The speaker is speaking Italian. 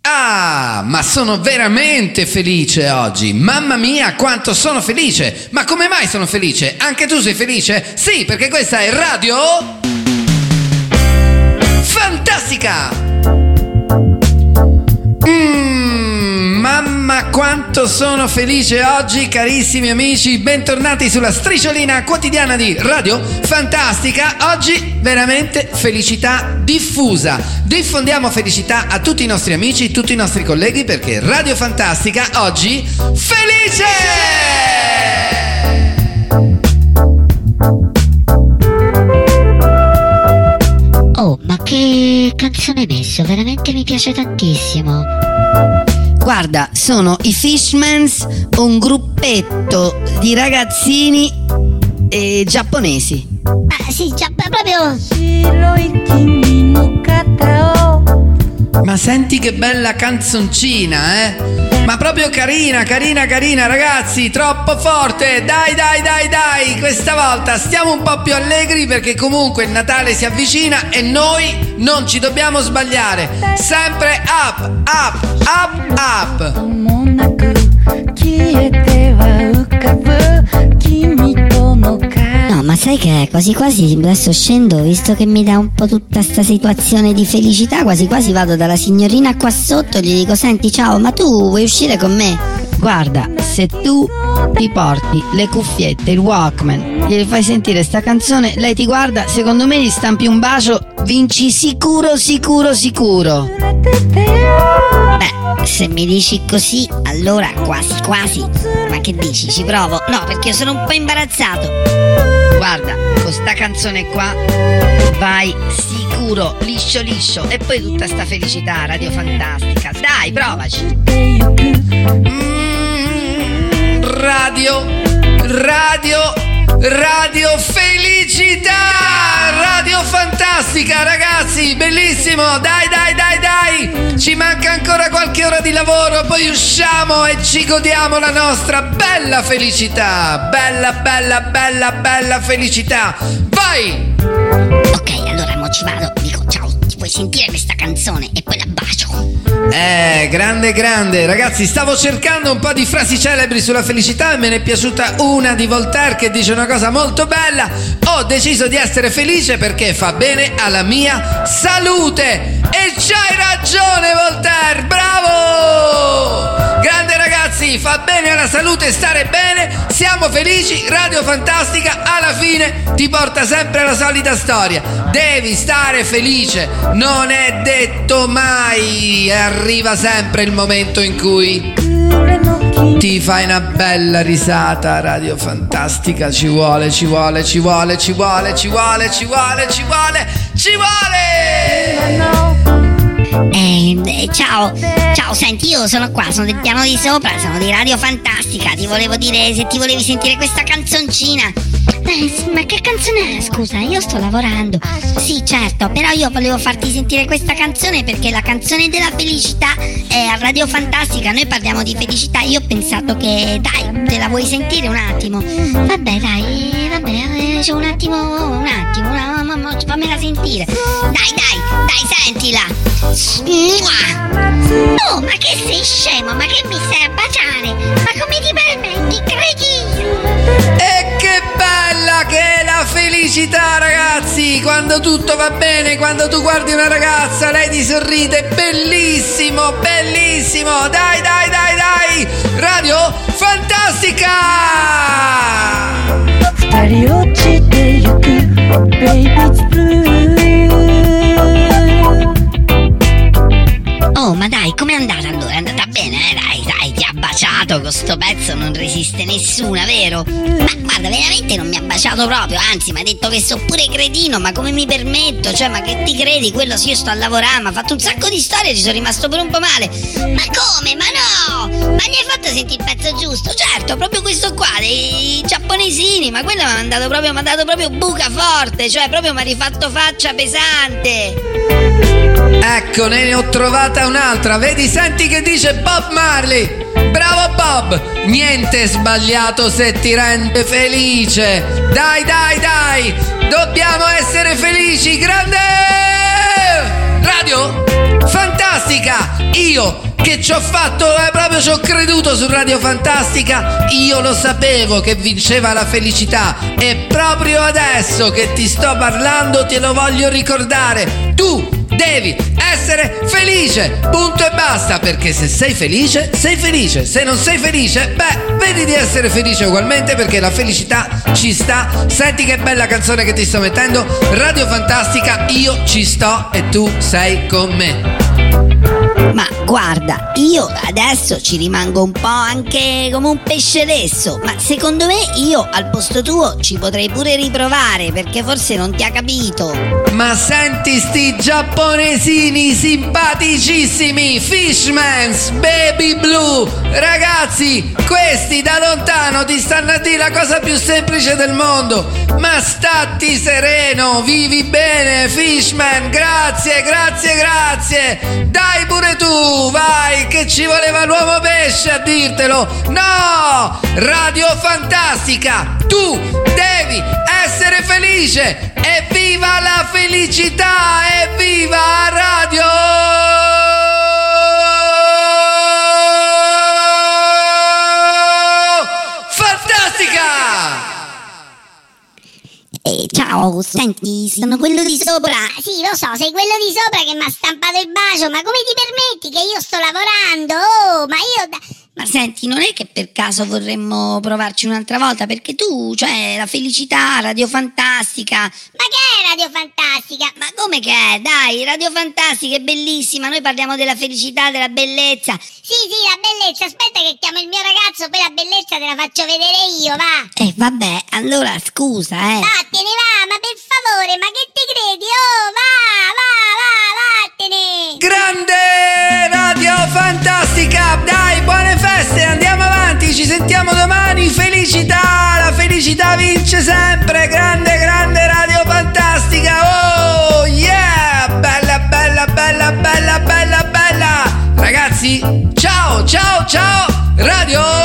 Ah, ma sono veramente felice oggi. Mamma mia, quanto sono felice. Ma come mai sono felice? Anche tu sei felice? Sì, perché questa è Radio Fantastica. Quanto sono felice oggi, carissimi amici. Bentornati sulla strisciolina quotidiana di Radio Fantastica. Oggi veramente felicità diffusa. Diffondiamo felicità a tutti i nostri amici, tutti i nostri colleghi perché Radio Fantastica oggi felice! Oh, ma che canzone hai messo? Veramente mi piace tantissimo. Guarda, sono i Fishmans, un gruppetto di ragazzini eh, giapponesi. Ah, sì, già, proprio. Ma senti che bella canzoncina, eh? Ma proprio carina, carina, carina, ragazzi, troppo forte. Dai, dai, dai, dai. Questa volta stiamo un po' più allegri perché comunque il Natale si avvicina e noi non ci dobbiamo sbagliare. Sempre up, up, up, up. Sai che quasi quasi adesso scendo, visto che mi dà un po' tutta sta situazione di felicità, quasi quasi vado dalla signorina qua sotto e gli dico, senti ciao, ma tu vuoi uscire con me? Guarda, se tu ti porti le cuffiette, il Walkman, glieli fai sentire sta canzone, lei ti guarda, secondo me gli stampi un bacio, vinci sicuro, sicuro, sicuro. Beh, se mi dici così, allora quasi quasi. Ma che dici, ci provo? No, perché sono un po' imbarazzato guarda, con sta canzone qua vai sicuro, liscio liscio e poi tutta sta felicità radio fantastica. Dai, provaci. Mm, radio, radio radio felicità! Radio fantastica, ragazzi, bellissimo! Dai, dai, dai, dai! Ci manca ancora qualche ora di lavoro, poi usciamo e ci godiamo la nostra bella felicità! Bella, bella, bella, bella felicità! Vai! Ok, allora mo ci vado, dico ciao, ti puoi sentire questa canzone e poi la bacio. Eh, grande, grande. Ragazzi, stavo cercando un po' di frasi celebri sulla felicità e me ne è piaciuta una di Voltaire che dice una cosa molto bella. Ho deciso di essere felice perché fa bene alla mia salute. E c'hai ragione, Voltaire. Bravo! Grande sì, fa bene alla salute stare bene, siamo felici, Radio Fantastica alla fine ti porta sempre la solita storia. Devi stare felice, non è detto mai, arriva sempre il momento in cui ti fai una bella risata radio fantastica. Ci vuole ci vuole ci vuole ci vuole ci vuole ci vuole ci vuole ci vuole! Eh, ciao, ciao, senti, io sono qua, sono del piano di sopra, sono di Radio Fantastica. Ti volevo dire se ti volevi sentire questa canzoncina. Eh, sì, ma che canzone è? Scusa, io sto lavorando. Sì, certo, però io volevo farti sentire questa canzone perché la canzone della felicità è a Radio Fantastica. Noi parliamo di felicità. Io ho pensato che, dai, te la vuoi sentire un attimo? Vabbè, dai, vabbè, eh, c'è un attimo, un attimo, una, ma- fammela sentire. Dai, dai, dai, sentila. Oh, ma che sei scemo? Ma che mi stai a baciare? Ma come ti felicità ragazzi, quando tutto va bene, quando tu guardi una ragazza, lei ti sorride, bellissimo, bellissimo, dai dai dai dai, Radio Fantastica! Oh ma dai, com'è andata allora? È andata bene eh, dai dai baciato con sto pezzo, non resiste nessuna, vero? Ma guarda, veramente non mi ha baciato proprio, anzi, mi ha detto che so pure cretino, ma come mi permetto? Cioè, ma che ti credi? Quello sì, io sto a lavorare, mi ha fatto un sacco di storie, ci sono rimasto pure un po' male. Ma come? Ma no! Ma gli hai fatto sentire il pezzo giusto? Certo, proprio questo qua, dei giapponesini, ma quello mi ha mandato proprio, mi ha dato proprio buca forte, cioè proprio mi ha rifatto faccia pesante. Ecco, ne ho trovata un'altra. Vedi, senti che dice Bob Marley. Bravo Bob! Niente sbagliato se ti rende felice. Dai, dai, dai! Dobbiamo essere felici! Grande! Radio? Fantastica! Io che ci ho fatto, eh, proprio ci ho creduto su Radio Fantastica, io lo sapevo che vinceva la felicità e proprio adesso che ti sto parlando te lo voglio ricordare. Tu devi essere felice, punto e basta, perché se sei felice, sei felice, se non sei felice, beh, vedi di essere felice ugualmente perché la felicità ci sta. Senti che bella canzone che ti sto mettendo, Radio Fantastica, io ci sto e tu sei con me. Ma guarda, io adesso ci rimango un po' anche come un pesce lesso, ma secondo me io al posto tuo ci potrei pure riprovare perché forse non ti ha capito. Ma senti sti giapponesini simpaticissimi, Fishmans, Baby Blue, ragazzi, questi da lontano ti stanno a dire la cosa più semplice del mondo. Ma statti sereno, vivi bene, Fishman, grazie, grazie, grazie. Dai pure tu, vai, che ci voleva l'uomo pesce a dirtelo. No, Radio Fantastica, tu devi essere felice. Evviva la felicità, evviva Radio! Ciao, senti, sono quello di sopra. Sì, lo so, sei quello di sopra che mi ha stampato il bacio, ma come ti permetti che io sto lavorando? Oh, ma io... da- Ma senti, non è che per caso vorremmo provarci un'altra volta? Perché tu, cioè, la felicità, Radio Fantastica. Ma che è Radio Fantastica? Ma come che è? Dai, Radio Fantastica è bellissima. Noi parliamo della felicità, della bellezza. Sì, sì, la bellezza, aspetta che chiamo il mio ragazzo, poi la bellezza te la faccio vedere io, va! Eh, vabbè, allora scusa, eh. Vattene, va, favore, ma che ti credi? Oh, va, va, va, vattene! Grande Radio Fantastica! Dai, buone feste, andiamo avanti, ci sentiamo domani. Felicità, la felicità vince sempre. Grande, grande Radio Fantastica! Oh, yeah! Bella, bella, bella, bella, bella, bella! Ragazzi, ciao, ciao, ciao! Radio